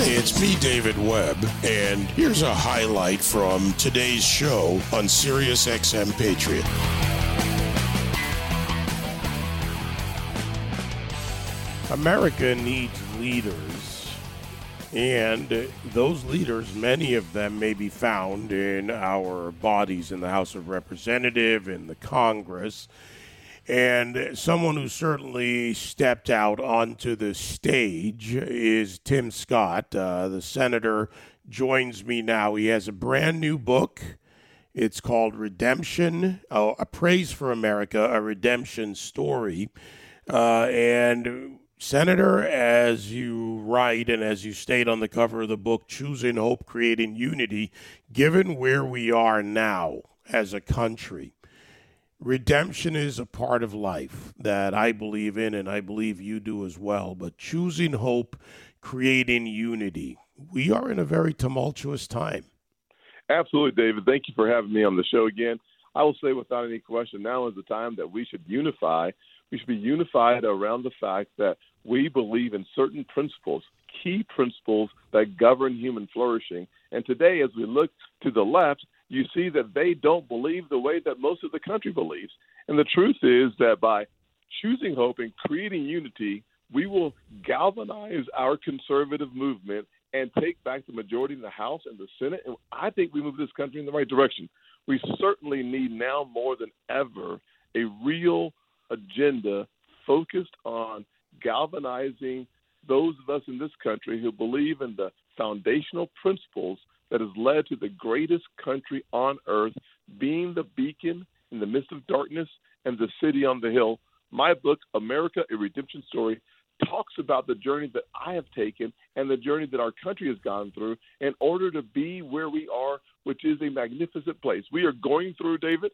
It's me, David Webb, and here's a highlight from today's show on Sirius XM Patriot. America needs leaders, and those leaders, many of them may be found in our bodies in the House of Representatives, in the Congress. And someone who certainly stepped out onto the stage is Tim Scott. Uh, the senator joins me now. He has a brand new book. It's called Redemption, oh, A Praise for America, a Redemption Story. Uh, and Senator, as you write and as you state on the cover of the book, Choosing Hope, Creating Unity, given where we are now as a country, redemption is a part of life that I believe in and I believe you do as well. But choosing hope, creating unity, we are in a very tumultuous time. Absolutely, David. Thank you for having me on the show again. I will say without any question, now is the time that we should unify we should be unified around the fact that we believe in certain principles, key principles that govern human flourishing. And today, as we look to the left, you see that they don't believe the way that most of the country believes. And the truth is that by choosing hope and creating unity, we will galvanize our conservative movement and take back the majority in the House and the Senate. And I think we move this country in the right direction. We certainly need now more than ever a real agenda focused on galvanizing those of us in this country who believe in the foundational principles that has led to the greatest country on earth being the beacon in the midst of darkness and the city on the hill. My book, America, a Redemption Story, talks about the journey that I have taken and the journey that our country has gone through in order to be where we are, which is a magnificent place. We are going through, David,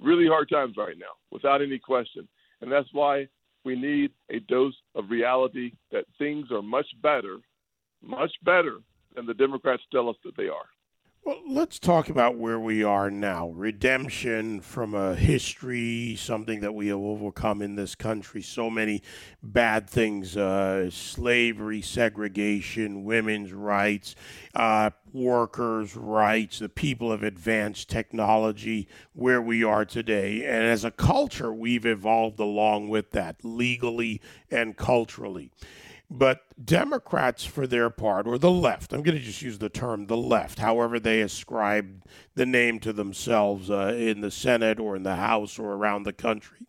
really hard times right now, without any question. And that's why we need a dose of reality that things are much better, much better than the Democrats tell us that they are. Well, let's talk about where we are now. Redemption from a history, something that we have overcome in this country. So many bad things uh, slavery, segregation, women's rights, uh, workers' rights. The people have advanced technology where we are today. And as a culture, we've evolved along with that, legally and culturally. But Democrats, for their part, or the left, I'm going to just use the term the left, however they ascribe the name to themselves uh, in the Senate or in the House or around the country,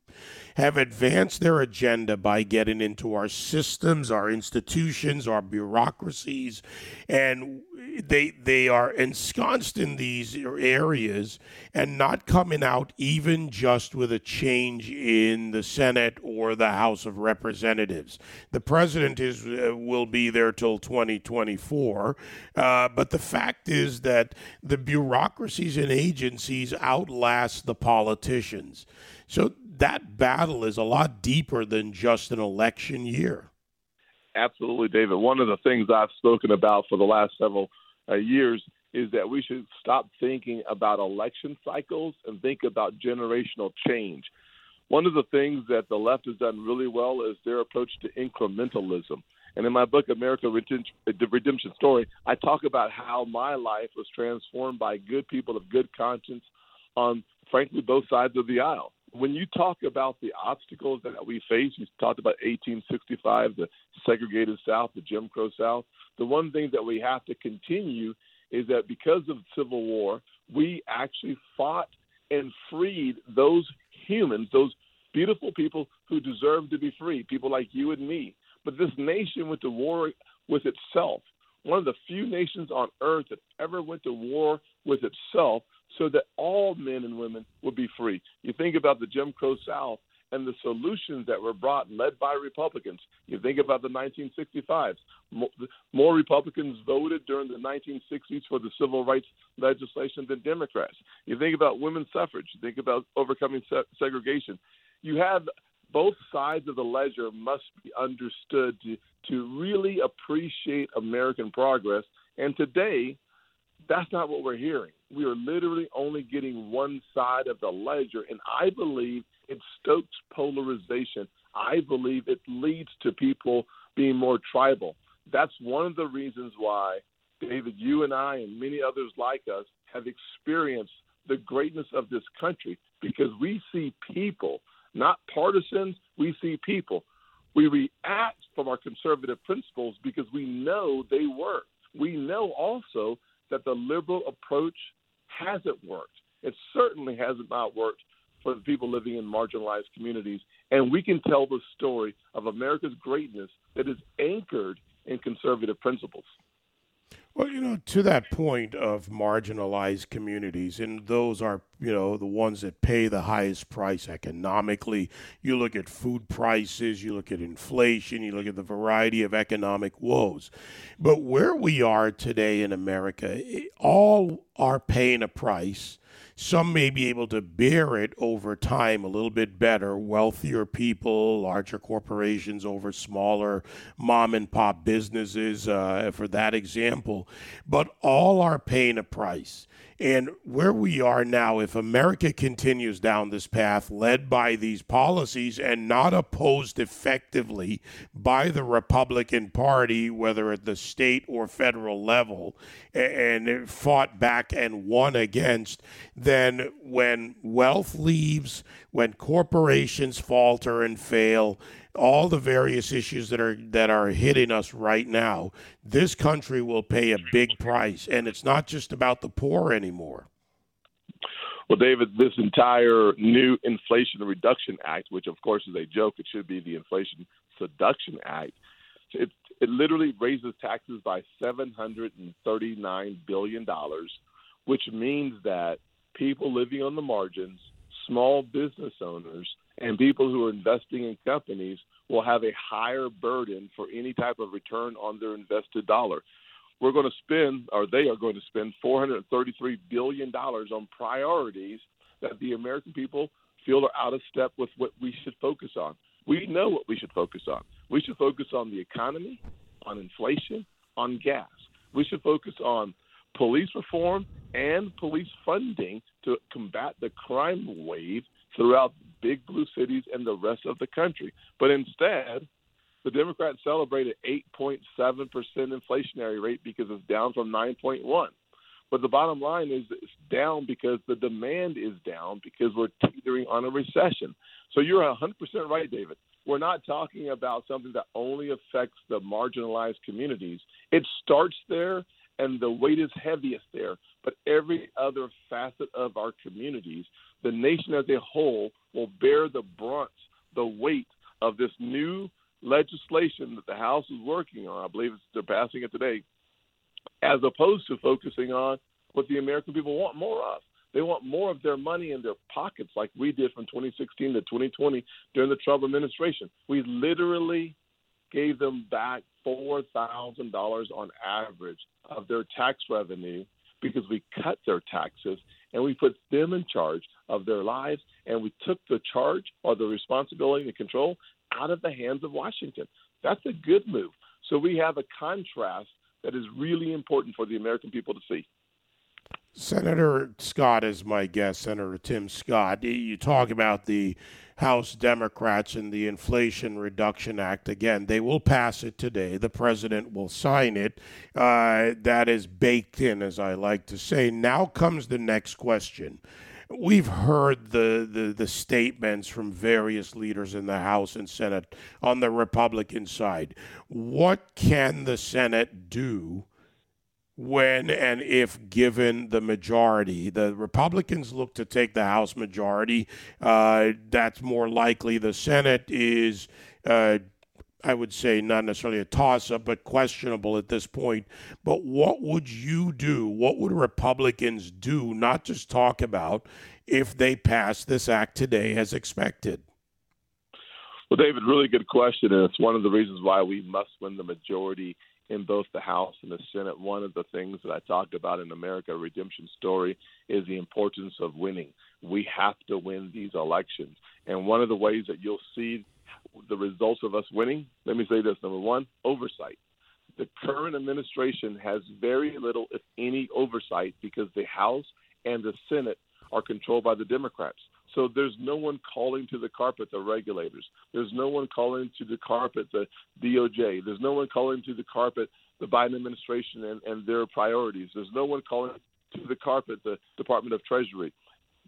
have advanced their agenda by getting into our systems, our institutions, our bureaucracies, and they they are ensconced in these areas and not coming out even just with a change in the Senate or the House of Representatives. The president is uh, will be there till 2024, uh, but the fact is that the bureaucracies and agencies outlast the politicians. So that battle is a lot deeper than just an election year. Absolutely, David. One of the things I've spoken about for the last several uh, years is that we should stop thinking about election cycles and think about generational change. One of the things that the left has done really well is their approach to incrementalism. And in my book, America The Redemption Story, I talk about how my life was transformed by good people of good conscience on, frankly, both sides of the aisle when you talk about the obstacles that we face, you talked about 1865, the segregated South, the Jim Crow South. The one thing that we have to continue is that because of the Civil War, we actually fought and freed those humans, those beautiful people who deserve to be free, people like you and me. But this nation went to war with itself. One of the few nations on earth that ever went to war with itself so that all men and women would be free. You think about the Jim Crow South and the solutions that were brought led by Republicans. You think about the 1965s. More Republicans voted during the 1960s for the civil rights legislation than Democrats. You think about women's suffrage. You think about overcoming se- segregation. You have both sides of the ledger must be understood to, to really appreciate American progress. And today, that's not what we're hearing. We are literally only getting one side of the ledger, and I believe it stokes polarization. I believe it leads to people being more tribal. That's one of the reasons why, David, you and I, and many others like us, have experienced the greatness of this country because we see people, not partisans, we see people. We react from our conservative principles because we know they work. We know also that the liberal approach hasn't worked. It certainly hasn't not worked for the people living in marginalized communities. And we can tell the story of America's greatness that is anchored in conservative principles. Well, you know, to that point of marginalized communities, and those are, you know, the ones that pay the highest price economically. You look at food prices, you look at inflation, you look at the variety of economic woes. But where we are today in America, all are paying a price some may be able to bear it over time a little bit better. Wealthier people, larger corporations over smaller mom and pop businesses, uh, for that example. But all are paying a price. And where we are now, if America continues down this path led by these policies and not opposed effectively by the Republican Party, whether at the state or federal level, and fought back and won against, then when wealth leaves, when corporations falter and fail, all the various issues that are that are hitting us right now, this country will pay a big price, and it's not just about the poor anymore. Well, David, this entire new Inflation Reduction Act, which of course is a joke, it should be the Inflation Seduction Act. It it literally raises taxes by seven hundred and thirty nine billion dollars, which means that people living on the margins, small business owners, and people who are investing in companies will have a higher burden for any type of return on their invested dollar. We're going to spend, or they are going to spend, $433 billion on priorities that the American people feel are out of step with what we should focus on. We know what we should focus on. We should focus on the economy, on inflation, on gas. We should focus on police reform and police funding to combat the crime wave throughout big blue cities and the rest of the country. But instead, the Democrats celebrate an 8.7% inflationary rate because it's down from 9.1. But the bottom line is it's down because the demand is down because we're teetering on a recession. So you're 100% right, David. We're not talking about something that only affects the marginalized communities. It starts there and the weight is heaviest there. But every other facet of our communities, the nation as a whole, will bear the brunt, the weight of this new legislation that the House is working on. I believe they're passing it today, as opposed to focusing on what the American people want more of. They want more of their money in their pockets, like we did from 2016 to 2020 during the Trump administration. We literally gave them back $4,000 on average of their tax revenue because we cut their taxes and we put them in charge of their lives and we took the charge or the responsibility and control out of the hands of Washington. That's a good move. So we have a contrast that is really important for the American people to see. Senator Scott is my guest, Senator Tim Scott. You talk about the House Democrats and the Inflation Reduction Act. Again, they will pass it today. The president will sign it. Uh, that is baked in, as I like to say. Now comes the next question. We've heard the, the, the statements from various leaders in the House and Senate on the Republican side. What can the Senate do? When and if given the majority. The Republicans look to take the House majority. Uh, that's more likely. The Senate is, uh, I would say, not necessarily a toss up, but questionable at this point. But what would you do? What would Republicans do, not just talk about, if they pass this act today as expected? Well, David, really good question. And it's one of the reasons why we must win the majority in both the House and the Senate. One of the things that I talked about in America Redemption Story is the importance of winning. We have to win these elections. And one of the ways that you'll see the results of us winning, let me say this number one, oversight. The current administration has very little, if any, oversight because the House and the Senate are controlled by the Democrats. So there's no one calling to the carpet the regulators. There's no one calling to the carpet the DOJ. There's no one calling to the carpet the Biden administration and, and their priorities. There's no one calling to the carpet the Department of Treasury.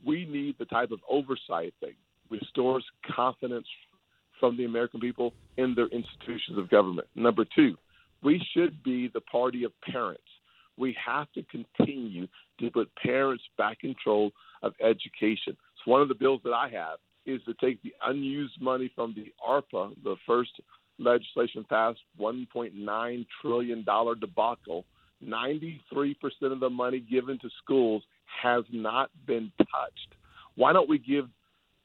We need the type of oversight that restores confidence from the American people in their institutions of government. Number two, we should be the party of parents. We have to continue to put parents back in control of education. One of the bills that I have is to take the unused money from the ARPA, the first legislation passed, $1.9 trillion debacle. 93% of the money given to schools has not been touched. Why don't we give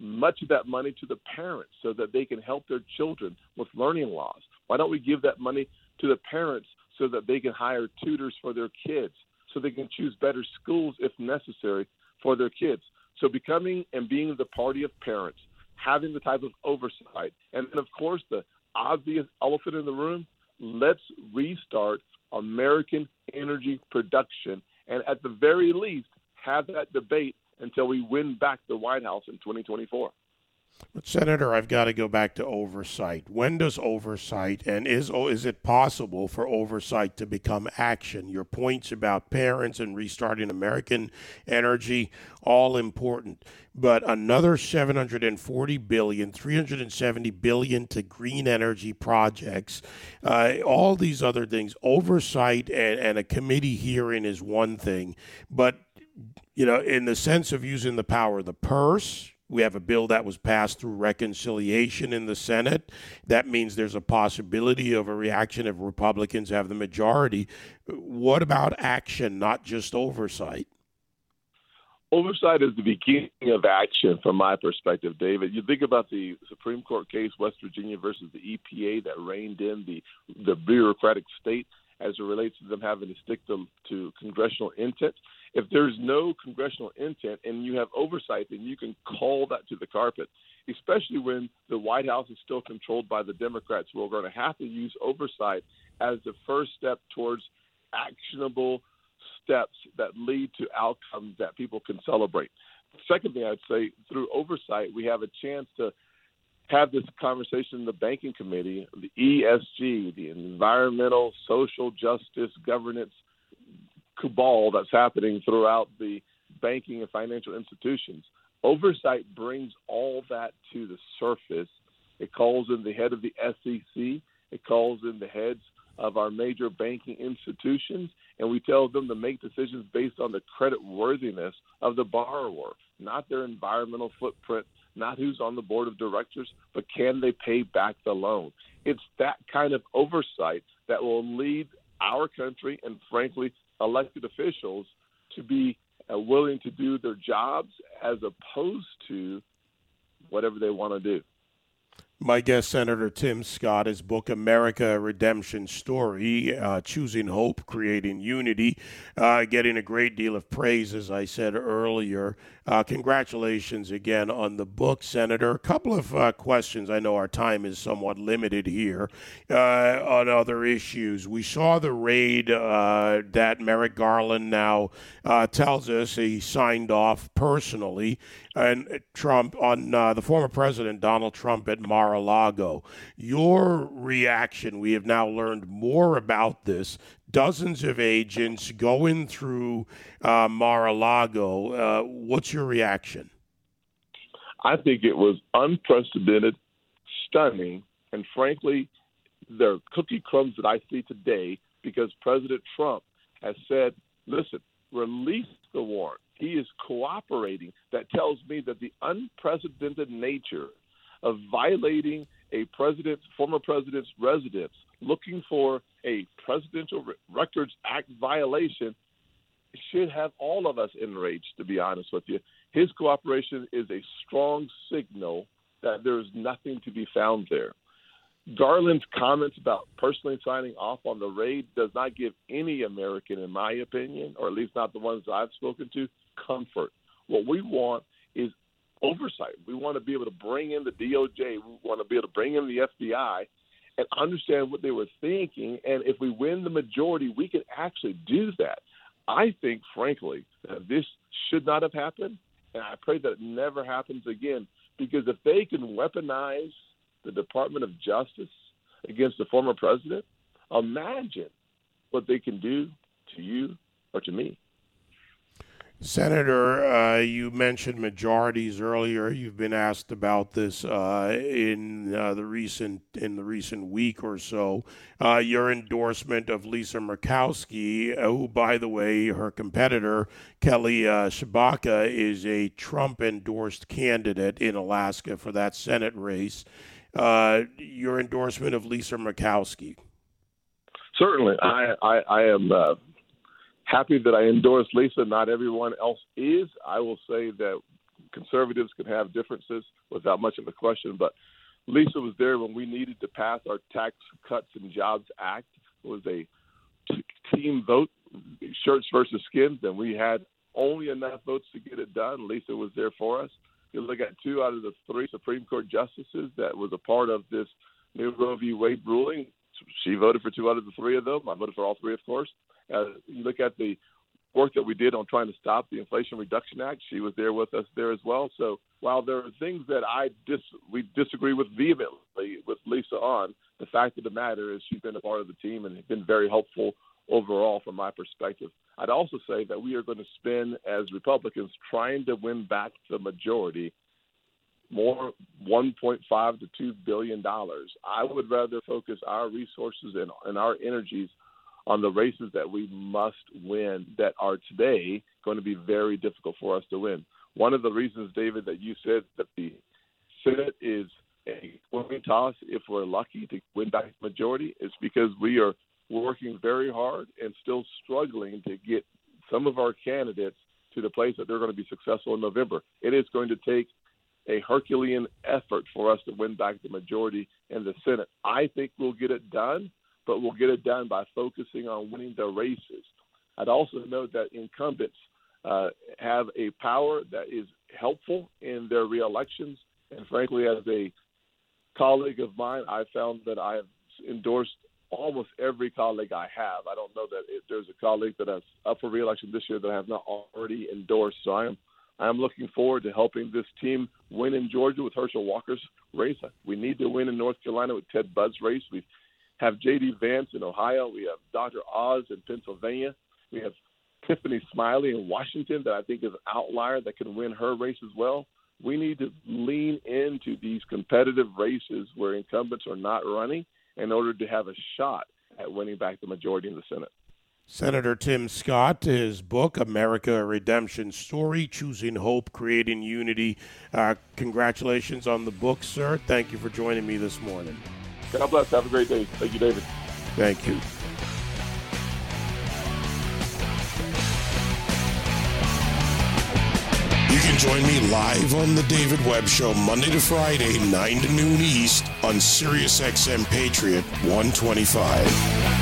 much of that money to the parents so that they can help their children with learning loss? Why don't we give that money to the parents so that they can hire tutors for their kids, so they can choose better schools if necessary for their kids? So becoming and being the party of parents, having the type of oversight, and then of course the obvious elephant in the room, let's restart American energy production and at the very least have that debate until we win back the White House in 2024. But Senator, I've got to go back to oversight. When does oversight and is oh, is it possible for oversight to become action? Your points about parents and restarting American energy all important, but another 740 billion, 370 billion to green energy projects, uh, all these other things. Oversight and, and a committee hearing is one thing, but you know, in the sense of using the power of the purse we have a bill that was passed through reconciliation in the Senate. That means there's a possibility of a reaction if Republicans have the majority. What about action, not just oversight? Oversight is the beginning of action from my perspective, David. You think about the Supreme Court case, West Virginia versus the EPA, that reined in the, the bureaucratic state as it relates to them having to stick them to congressional intent. If there's no congressional intent and you have oversight, then you can call that to the carpet, especially when the White House is still controlled by the Democrats. We're going to have to use oversight as the first step towards actionable steps that lead to outcomes that people can celebrate. Second thing I'd say, through oversight, we have a chance to have this conversation in the banking committee, the ESG, the environmental, social justice, governance cabal that's happening throughout the banking and financial institutions. Oversight brings all that to the surface. It calls in the head of the SEC, it calls in the heads of our major banking institutions, and we tell them to make decisions based on the credit worthiness of the borrower, not their environmental footprint, not who's on the board of directors, but can they pay back the loan? It's that kind of oversight that will lead our country and, frankly, elected officials to be uh, willing to do their jobs as opposed to whatever they want to do. My guest, Senator Tim Scott, his book, America Redemption Story, uh, Choosing Hope, Creating Unity, uh, getting a great deal of praise, as I said earlier. Uh, congratulations again on the book, Senator. A couple of uh, questions. I know our time is somewhat limited here uh, on other issues. We saw the raid uh, that Merrick Garland now tells us he signed off personally and Trump on uh, the former president Donald Trump at Mar-a-Lago. Your reaction? We have now learned more about this. Dozens of agents going through uh, Mar-a-Lago. Uh, what's your reaction? I think it was unprecedented, stunning, and frankly, there are cookie crumbs that I see today because President Trump has said, "Listen, release the warrant." He is cooperating. That tells me that the unprecedented nature of violating a president's former president's residence looking for a presidential records act violation should have all of us enraged to be honest with you. His cooperation is a strong signal that there is nothing to be found there. Garland's comments about personally signing off on the raid does not give any American, in my opinion, or at least not the ones I've spoken to, comfort. What we want is oversight. We want to be able to bring in the DOJ. We want to be able to bring in the FBI and understand what they were thinking. And if we win the majority, we can actually do that. I think, frankly, that this should not have happened. And I pray that it never happens again because if they can weaponize the Department of Justice against the former president, imagine what they can do to you or to me. Senator, uh, you mentioned majorities earlier. You've been asked about this uh, in uh, the recent in the recent week or so. Uh, your endorsement of Lisa Murkowski, uh, who, by the way, her competitor Kelly uh, Tshibaka is a Trump-endorsed candidate in Alaska for that Senate race. your endorsement of Lisa Murkowski. Certainly, I I, I am happy that I endorsed Lisa. Not everyone else is. I will say that conservatives can have differences without much of a question, but Lisa was there when we needed to pass our Tax Cuts and Jobs Act. It was a team vote, shirts versus skins, and we had only enough votes to get it done. Lisa was there for us. You look at two out of the three Supreme Court justices that was a part of this new Roe v. Wade ruling. She voted for two out of the three of them. I voted for all three, of course. Uh, you look at the work that we did on trying to stop the Inflation Reduction Act. She was there with us there as well. So while there are things that I dis we disagree with vehemently with Lisa on, the fact of the matter is she's been a part of the team and has been very helpful overall from my perspective. I'd also say that we are going to spend as Republicans trying to win back the majority more 1.5 to 2 billion dollars. I would rather focus our resources and, and our energies on the races that we must win that are today going to be very difficult for us to win. One of the reasons, David, that you said that the Senate is a coin toss if we're lucky to win back the majority is because we are working very hard and still struggling to get some of our candidates to the place that they're going to be successful in November. It is going to take a Herculean effort for us to win back the majority in the Senate. I think we'll get it done, but we'll get it done by focusing on winning the races. I'd also note that incumbents uh, have a power that is helpful in their reelections. And frankly, as a colleague of mine, I found that I have endorsed almost every colleague I have. I don't know that if there's a colleague that is up for reelection this year that I have not already endorsed. So I am I am looking forward to helping this team win in Georgia with Herschel Walker's race. We need to win in North Carolina with Ted Budd's race. We've have J.D. Vance in Ohio. We have Dr. Oz in Pennsylvania. We have Tiffany Smiley in Washington that I think is an outlier that can win her race as well. We need to lean into these competitive races where incumbents are not running in order to have a shot at winning back the majority in the Senate. Senator Tim Scott, his book, America a Redemption Story Choosing Hope, Creating Unity. Uh, congratulations on the book, sir. Thank you for joining me this morning. God bless. Have a great day. Thank you, David. Thank you. You can join me live on the David Webb Show Monday to Friday, 9 to noon East on SiriusXM Patriot 125.